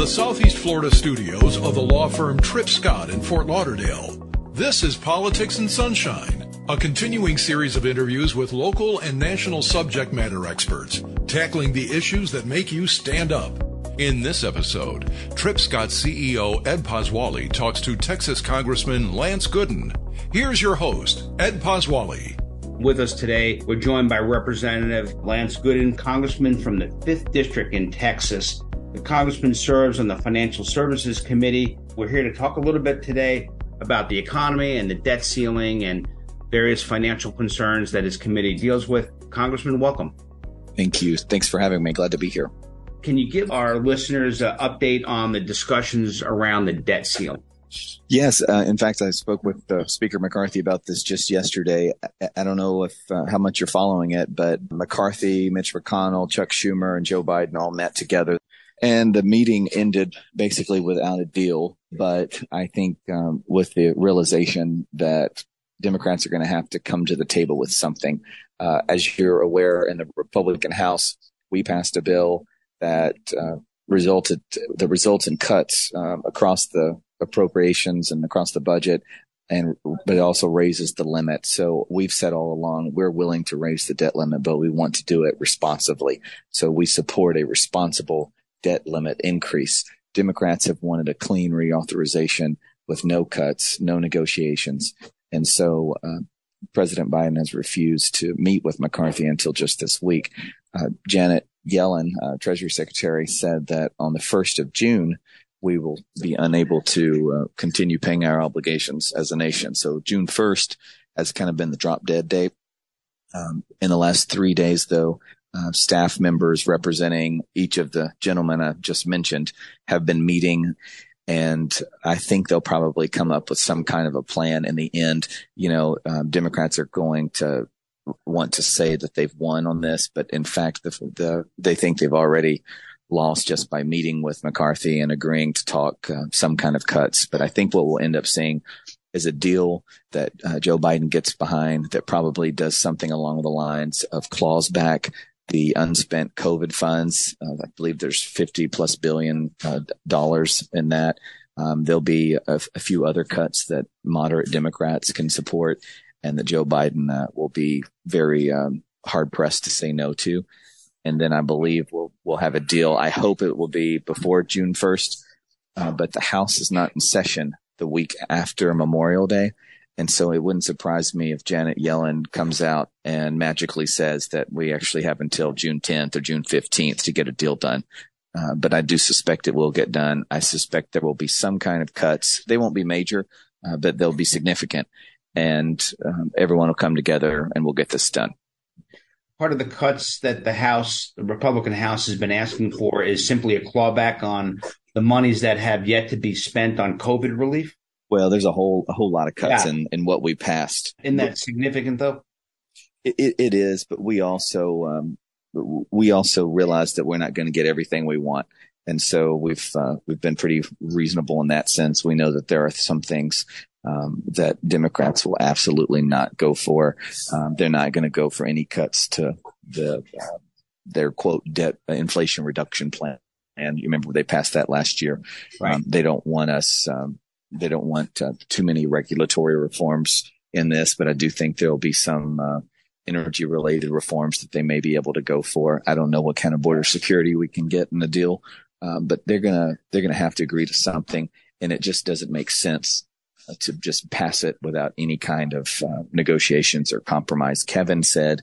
the Southeast Florida studios of the law firm Tripp Scott in Fort Lauderdale, this is Politics and Sunshine, a continuing series of interviews with local and national subject matter experts, tackling the issues that make you stand up. In this episode, Tripp Scott CEO Ed Pozzuoli talks to Texas Congressman Lance Gooden. Here's your host, Ed Pozzuoli. With us today, we're joined by Representative Lance Gooden, Congressman from the 5th District in Texas. The Congressman serves on the Financial Services Committee. We're here to talk a little bit today about the economy and the debt ceiling and various financial concerns that his committee deals with. Congressman, welcome. Thank you. Thanks for having me. Glad to be here. Can you give our listeners an update on the discussions around the debt ceiling? Yes, uh, in fact, I spoke with uh, Speaker McCarthy about this just yesterday. I, I don't know if uh, how much you're following it, but McCarthy, Mitch McConnell, Chuck Schumer, and Joe Biden all met together, and the meeting ended basically without a deal. But I think um, with the realization that Democrats are going to have to come to the table with something. Uh, as you're aware, in the Republican House, we passed a bill that uh, resulted that results in cuts um, across the appropriations and across the budget and but it also raises the limit. So we've said all along we're willing to raise the debt limit, but we want to do it responsibly. So we support a responsible debt limit increase. Democrats have wanted a clean reauthorization with no cuts, no negotiations, and so uh, President Biden has refused to meet with McCarthy until just this week. Uh, Janet Yellen, uh, Treasury Secretary, said that on the first of June we will be unable to uh, continue paying our obligations as a nation. So June 1st has kind of been the drop dead date. Um, in the last three days, though, uh, staff members representing each of the gentlemen I just mentioned have been meeting. And I think they'll probably come up with some kind of a plan in the end. You know, um, Democrats are going to want to say that they've won on this, but in fact, the, the they think they've already lost just by meeting with McCarthy and agreeing to talk uh, some kind of cuts. But I think what we'll end up seeing is a deal that uh, Joe Biden gets behind that probably does something along the lines of claws back the unspent COVID funds. Uh, I believe there's 50 plus billion uh, dollars in that. Um, there'll be a, few other cuts that moderate Democrats can support and that Joe Biden uh, will be very um, hard pressed to say no to and then I believe we'll we'll have a deal. I hope it will be before June first, uh, but the House is not in session the week after Memorial Day, and so it wouldn't surprise me if Janet Yellen comes out and magically says that we actually have until June 10th or June 15th to get a deal done. Uh, but I do suspect it will get done. I suspect there will be some kind of cuts. They won't be major, uh, but they'll be significant, and um, everyone will come together and we'll get this done part of the cuts that the House, the Republican House, has been asking for is simply a clawback on the monies that have yet to be spent on COVID relief? Well, there's a whole a whole lot of cuts yeah. in in what we passed. Isn't that significant though? It, it, it is, but we also um, we also realize that we're not going to get everything we want, and so we've uh, we've been pretty reasonable in that sense. We know that there are some things um, that Democrats will absolutely not go for. Um, they're not going to go for any cuts to the uh, their quote debt uh, inflation reduction plan. And you remember they passed that last year. Right. Um, they don't want us. Um, they don't want uh, too many regulatory reforms in this, but I do think there will be some uh, energy related reforms that they may be able to go for. I don't know what kind of border security we can get in the deal, um, but they're gonna they're gonna have to agree to something, and it just doesn't make sense to just pass it without any kind of uh, negotiations or compromise. Kevin said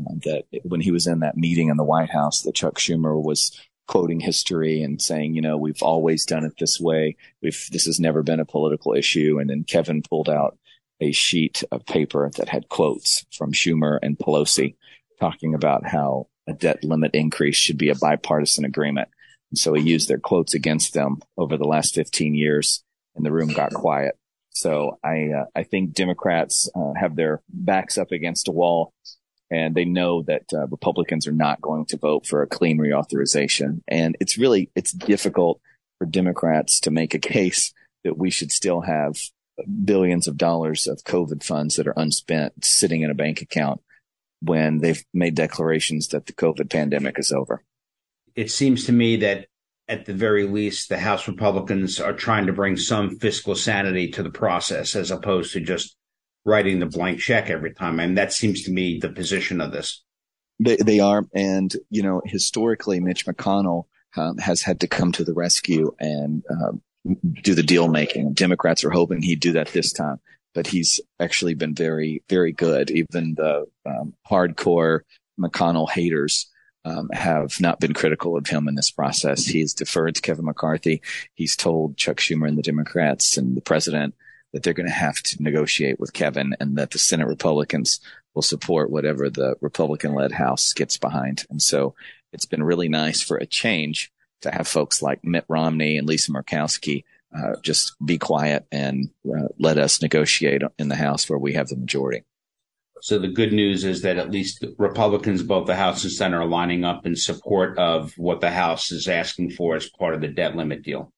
uh, that when he was in that meeting in the White House, that Chuck Schumer was quoting history and saying, you know, we've always done it this way. We've this has never been a political issue. And then Kevin pulled out a sheet of paper that had quotes from Schumer and Pelosi talking about how a debt limit increase should be a bipartisan agreement. And so he used their quotes against them over the last 15 years and the room got quiet. So I uh, I think Democrats uh, have their backs up against a wall, and they know that uh, Republicans are not going to vote for a clean reauthorization. And it's really it's difficult for Democrats to make a case that we should still have billions of dollars of COVID funds that are unspent sitting in a bank account when they've made declarations that the COVID pandemic is over. It seems to me that at the very least, the House Republicans are trying to bring some fiscal sanity to the process as opposed to just writing the blank check every time. And that seems to me the position of this. They, they are. And, you know, historically, Mitch McConnell um, has had to come to the rescue and uh, do the deal making. Democrats are hoping he'd do that this time, but he's actually been very, very good. Even the um, hardcore McConnell haters um, have not been critical of him in this process. He's deferred to Kevin McCarthy. He's told Chuck Schumer and the Democrats and the president that they're going to have to negotiate with Kevin and that the Senate Republicans will support whatever the Republican led House gets behind. And so it's been really nice for a change to have folks like Mitt Romney and Lisa Murkowski uh, just be quiet and uh, let us negotiate in the House where we have the majority. So the good news is that at least Republicans, both the House and Senate, are lining up in support of what the House is asking for as part of the debt limit deal.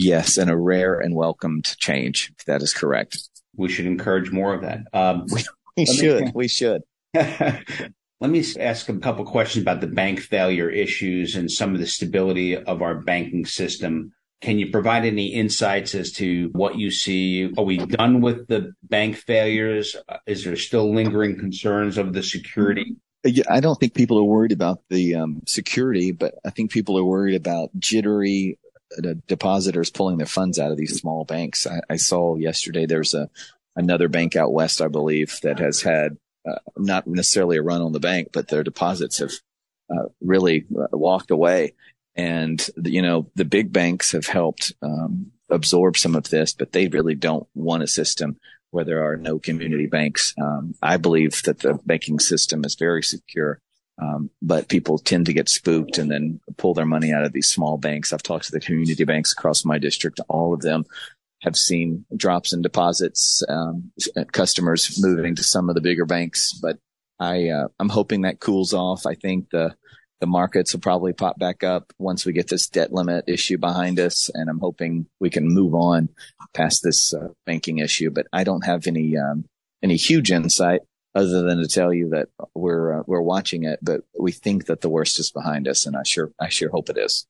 Yes, and a rare and welcomed change. If that is correct. We should encourage more of that. Um, we, we should. Me, we should. let me ask a couple questions about the bank failure issues and some of the stability of our banking system. Can you provide any insights as to what you see? Are we done with the bank failures? Is there still lingering concerns of the security? I don't think people are worried about the um, security, but I think people are worried about jittery uh, depositors pulling their funds out of these small banks. I, I, saw yesterday there's a another bank out west, I believe, that has had uh, not necessarily a run on the bank, but their deposits have uh, really uh, walked away. And, you know, the big banks have helped um, absorb some of this, but they really don't want a system where there are no community banks. Um, I believe that the banking system is very secure. Um, but people tend to get spooked and then pull their money out of these small banks. I've talked to the community banks across my district. All of them have seen drops in deposits, um, customers moving to some of the bigger banks, but I, uh, I'm hoping that cools off. I think the, the markets will probably pop back up once we get this debt limit issue behind us. And I'm hoping we can move on past this uh, banking issue, but I don't have any, um, any huge insight other than to tell you that we're, uh, we're watching it, but we think that the worst is behind us. And I sure, I sure hope it is.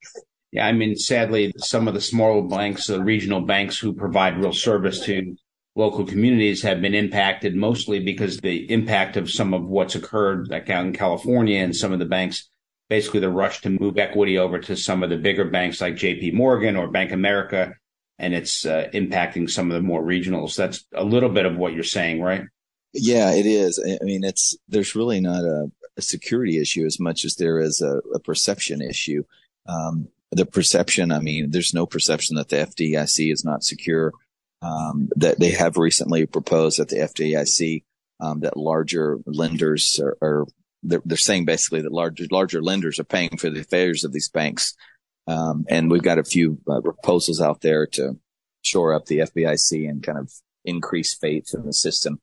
Yeah. I mean, sadly, some of the smaller banks, the regional banks who provide real service to local communities have been impacted mostly because the impact of some of what's occurred like out in California and some of the banks basically the rush to move equity over to some of the bigger banks like JP Morgan or Bank America, and it's uh, impacting some of the more regionals. That's a little bit of what you're saying, right? Yeah, it is. I mean, it's there's really not a, a security issue as much as there is a, a perception issue. Um, the perception, I mean, there's no perception that the FDIC is not secure. Um, that they have recently proposed that the FDIC um, that larger lenders are, are they're, they're saying basically that larger larger lenders are paying for the failures of these banks. Um, and we've got a few uh, proposals out there to shore up the FDIC and kind of increase faith in the system.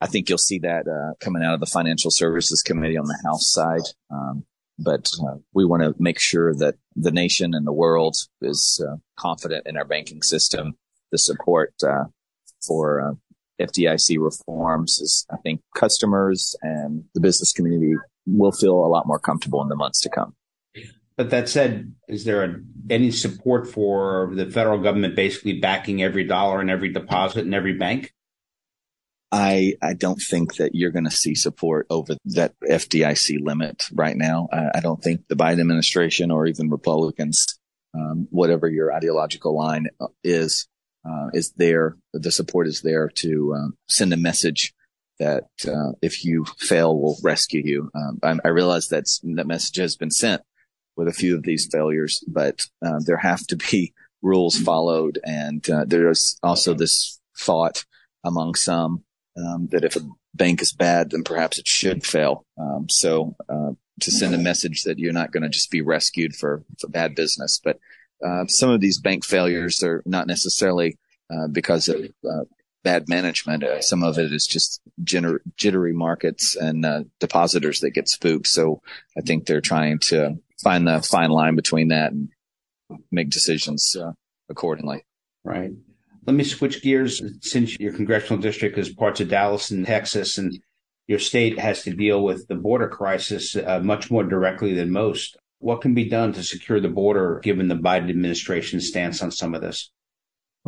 I think you'll see that uh, coming out of the Financial Services Committee on the House side. Um, but uh, we want to make sure that the nation and the world is uh, confident in our banking system. The support uh, for uh, FDIC reforms is, I think, customers and the business community will feel a lot more comfortable in the months to come. But that said, is there a, any support for the federal government basically backing every dollar and every deposit in every bank? I I don't think that you're going to see support over that FDIC limit right now. I, I don't think the Biden administration or even Republicans, um, whatever your ideological line is, uh, is there. The support is there to uh, send a message that uh, if you fail, we'll rescue you. Um, I, I, realize that's that message has been sent with a few of these failures, but uh, there have to be rules followed, and uh, there's also this thought among some um, that if a bank is bad, then perhaps it should fail. Um, so uh, to send a message that you're not going to just be rescued for, for bad business, but uh, some of these bank failures are not necessarily uh, because of uh, bad management. Uh, some of it is just jitter- jittery markets and uh, depositors that get spooked. So I think they're trying to find the fine line between that and make decisions accordingly. Right. Let me switch gears since your congressional district is parts of Dallas and Texas and your state has to deal with the border crisis uh, much more directly than most. What can be done to secure the border given the Biden administration's stance on some of this?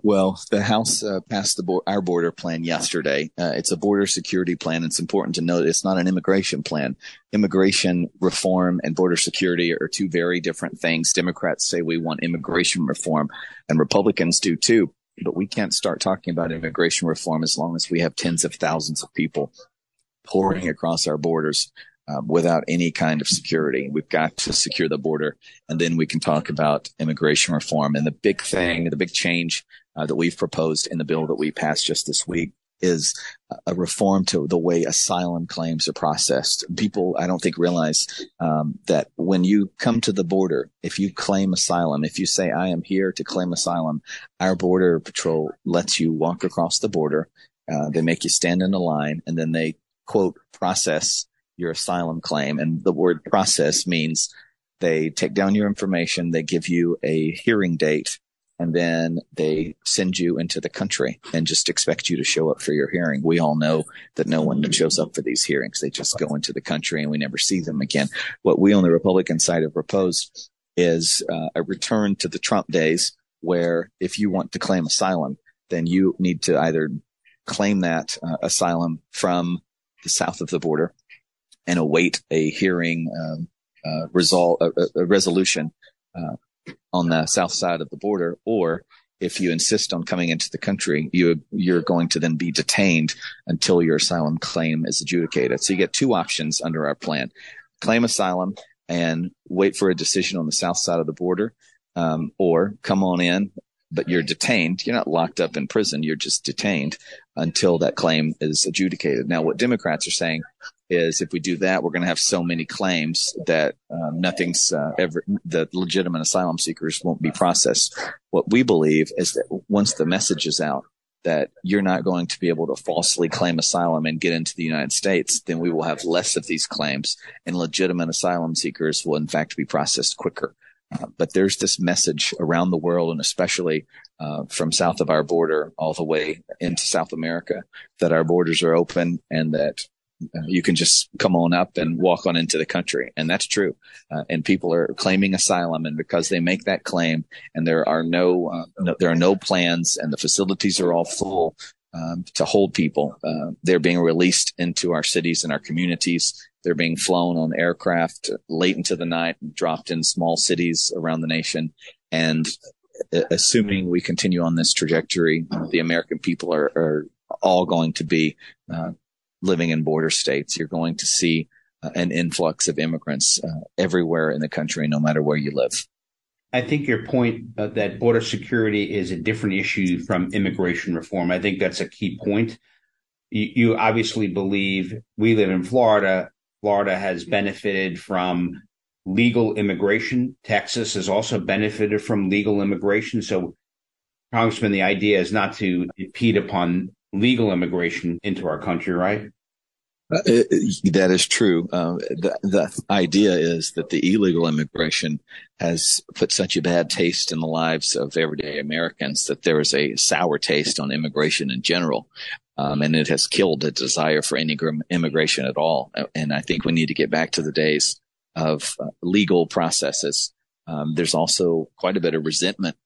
Well, the House uh, passed the bo- our border plan yesterday. Uh, it's a border security plan. It's important to note it's not an immigration plan. Immigration reform and border security are two very different things. Democrats say we want immigration reform, and Republicans do too. But we can't start talking about immigration reform as long as we have tens of thousands of people pouring across our borders um, without any kind of security. We've got to secure the border, and then we can talk about immigration reform. And the big thing, the big change uh, that we've proposed in the bill that we passed just this week is a reform to the way asylum claims are processed. People, I don't think realize um, that when you come to the border, if you claim asylum, if you say I am here to claim asylum, our border patrol lets you walk across the border. Uh, they make you stand in a line, and then they quote process your asylum claim. And the word process means they take down your information, they give you a hearing date, and then they send you into the country and just expect you to show up for your hearing. We all know that no one shows up for these hearings. They just go into the country and we never see them again. What we on the Republican side have proposed is uh, a return to the Trump days where if you want to claim asylum, then you need to either claim that uh, asylum from the south of the border and await a hearing um, uh, result, a, a resolution uh, on the south side of the border, or if you insist on coming into the country, you you're going to then be detained until your asylum claim is adjudicated. So you get two options under our plan: claim asylum and wait for a decision on the south side of the border, um, or come on in, but you're detained. You're not locked up in prison. You're just detained until that claim is adjudicated. Now, what Democrats are saying is if we do that, we're going to have so many claims that um, nothing's uh, ever, the legitimate asylum seekers won't be processed. What we believe is that once the message is out that you're not going to be able to falsely claim asylum and get into the United States, then we will have less of these claims and legitimate asylum seekers will in fact be processed quicker. Uh, but there's this message around the world and especially uh, from south of our border all the way into South America that our borders are open and that you can just come on up and walk on into the country. And that's true. Uh, and people are claiming asylum. And because they make that claim and there are no, uh, no there are no plans and the facilities are all full, um, to hold people, uh, they're being released into our cities and our communities. They're being flown on aircraft late into the night, and dropped in small cities around the nation. And uh, assuming we continue on this trajectory, the American people are, are all going to be uh, living in border states. You're going to see uh, an influx of immigrants uh, everywhere in the country, no matter where you live. I think your point uh, that border security is a different issue from immigration reform. I think that's a key point. You, you obviously believe we live in Florida. Florida has benefited from legal immigration. Texas has also benefited from legal immigration. So, Congressman, the idea is not to impede upon legal immigration into our country, right? Uh, that is true. Uh, the, the idea is that the illegal immigration has put such a bad taste in the lives of everyday Americans that there is a sour taste on immigration in general. Um, and it has killed a desire for any immigration at all. And I think we need to get back to the days of uh, legal processes. Um, there's also quite a bit of resentment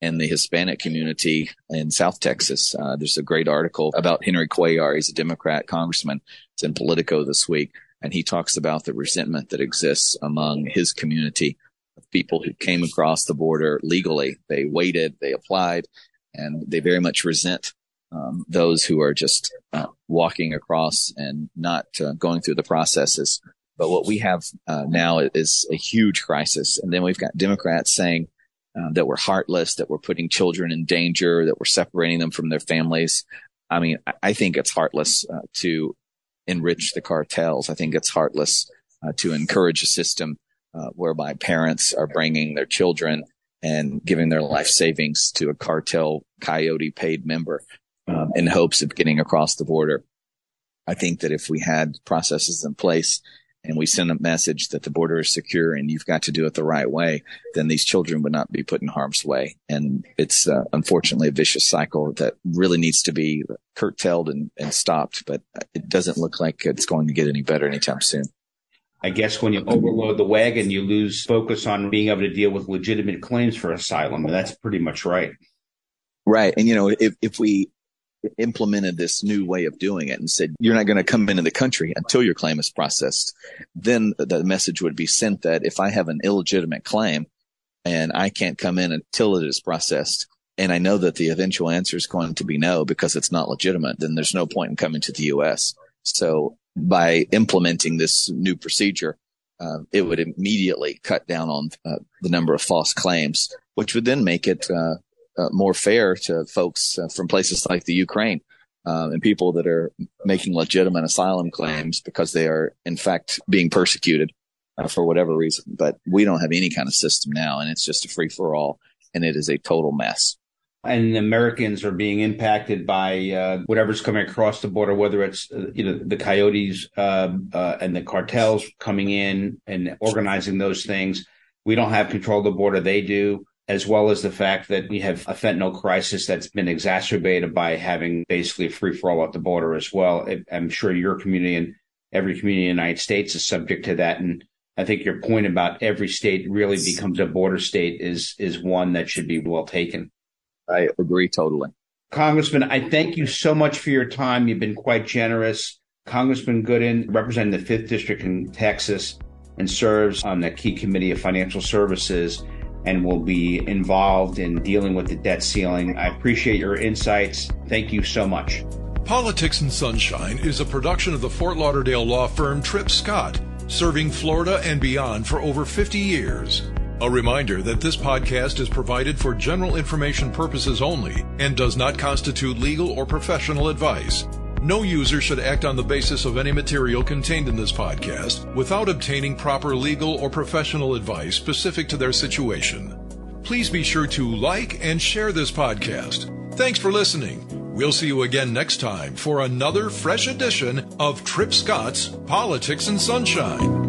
in the Hispanic community in South Texas. Uh, there's a great article about Henry Cuellar. He's a Democrat congressman. It's in Politico this week. And he talks about the resentment that exists among his community of people who came across the border legally. They waited, they applied, and they very much resent um, those who are just uh, walking across and not uh, going through the processes. But what we have uh, now is a huge crisis. And then we've got Democrats saying, uh, that were heartless, that were putting children in danger, that were separating them from their families. I mean, I think it's heartless uh, to enrich the cartels. I think it's heartless uh, to encourage a system uh, whereby parents are bringing their children and giving their life savings to a cartel coyote paid member um, in hopes of getting across the border. I think that if we had processes in place and we send a message that the border is secure and you've got to do it the right way, then these children would not be put in harm's way. And it's uh, unfortunately a vicious cycle that really needs to be curtailed and, and stopped, but it doesn't look like it's going to get any better anytime soon. I guess when you overload the wagon, you lose focus on being able to deal with legitimate claims for asylum. And that's pretty much right. Right. And, you know, if, if we implemented this new way of doing it and said, you're not going to come into the country until your claim is processed, then the message would be sent that if I have an illegitimate claim and I can't come in until it is processed, and I know that the eventual answer is going to be no because it's not legitimate, then there's no point in coming to the U.S. So by implementing this new procedure, uh, it would immediately cut down on uh, the number of false claims, which would then make it uh, uh more fair to folks uh, from places like the Ukraine uh, and people that are making legitimate asylum claims because they are in fact being persecuted for whatever reason. But we don't have any kind of system now, and it's just a free for all, and it is a total mess and Americans are being impacted by uh, whatever's coming across the border, whether it's uh, you know the coyotes uh, uh, and the cartels coming in and organizing those things. We don't have control of the border; they do, as well as the fact that we have a fentanyl crisis that's been exacerbated by having basically a free for all at the border as well. I'm sure your community and every community in the United States is subject to that, and I think your point about every state really becomes a border state is is one that should be well taken. I agree totally. Congressman, I thank you so much for your time. You've been quite generous. Congressman Gooden, representing the 5th District in Texas, and serves on the key committee of financial services and will be involved in dealing with the debt ceiling. I appreciate your insights. Thank you so much. Politics and Sunshine is a production of the Fort Lauderdale law firm Tripp Scott, serving Florida and beyond for over 50 years. A reminder that this podcast is provided for general information purposes only and does not constitute legal or professional advice. No user should act on the basis of any material contained in this podcast without obtaining proper legal or professional advice specific to their situation. Please be sure to like and share this podcast. Thanks for listening. We'll see you again next time for another fresh edition of Tripp Scott's Politics and Sunshine.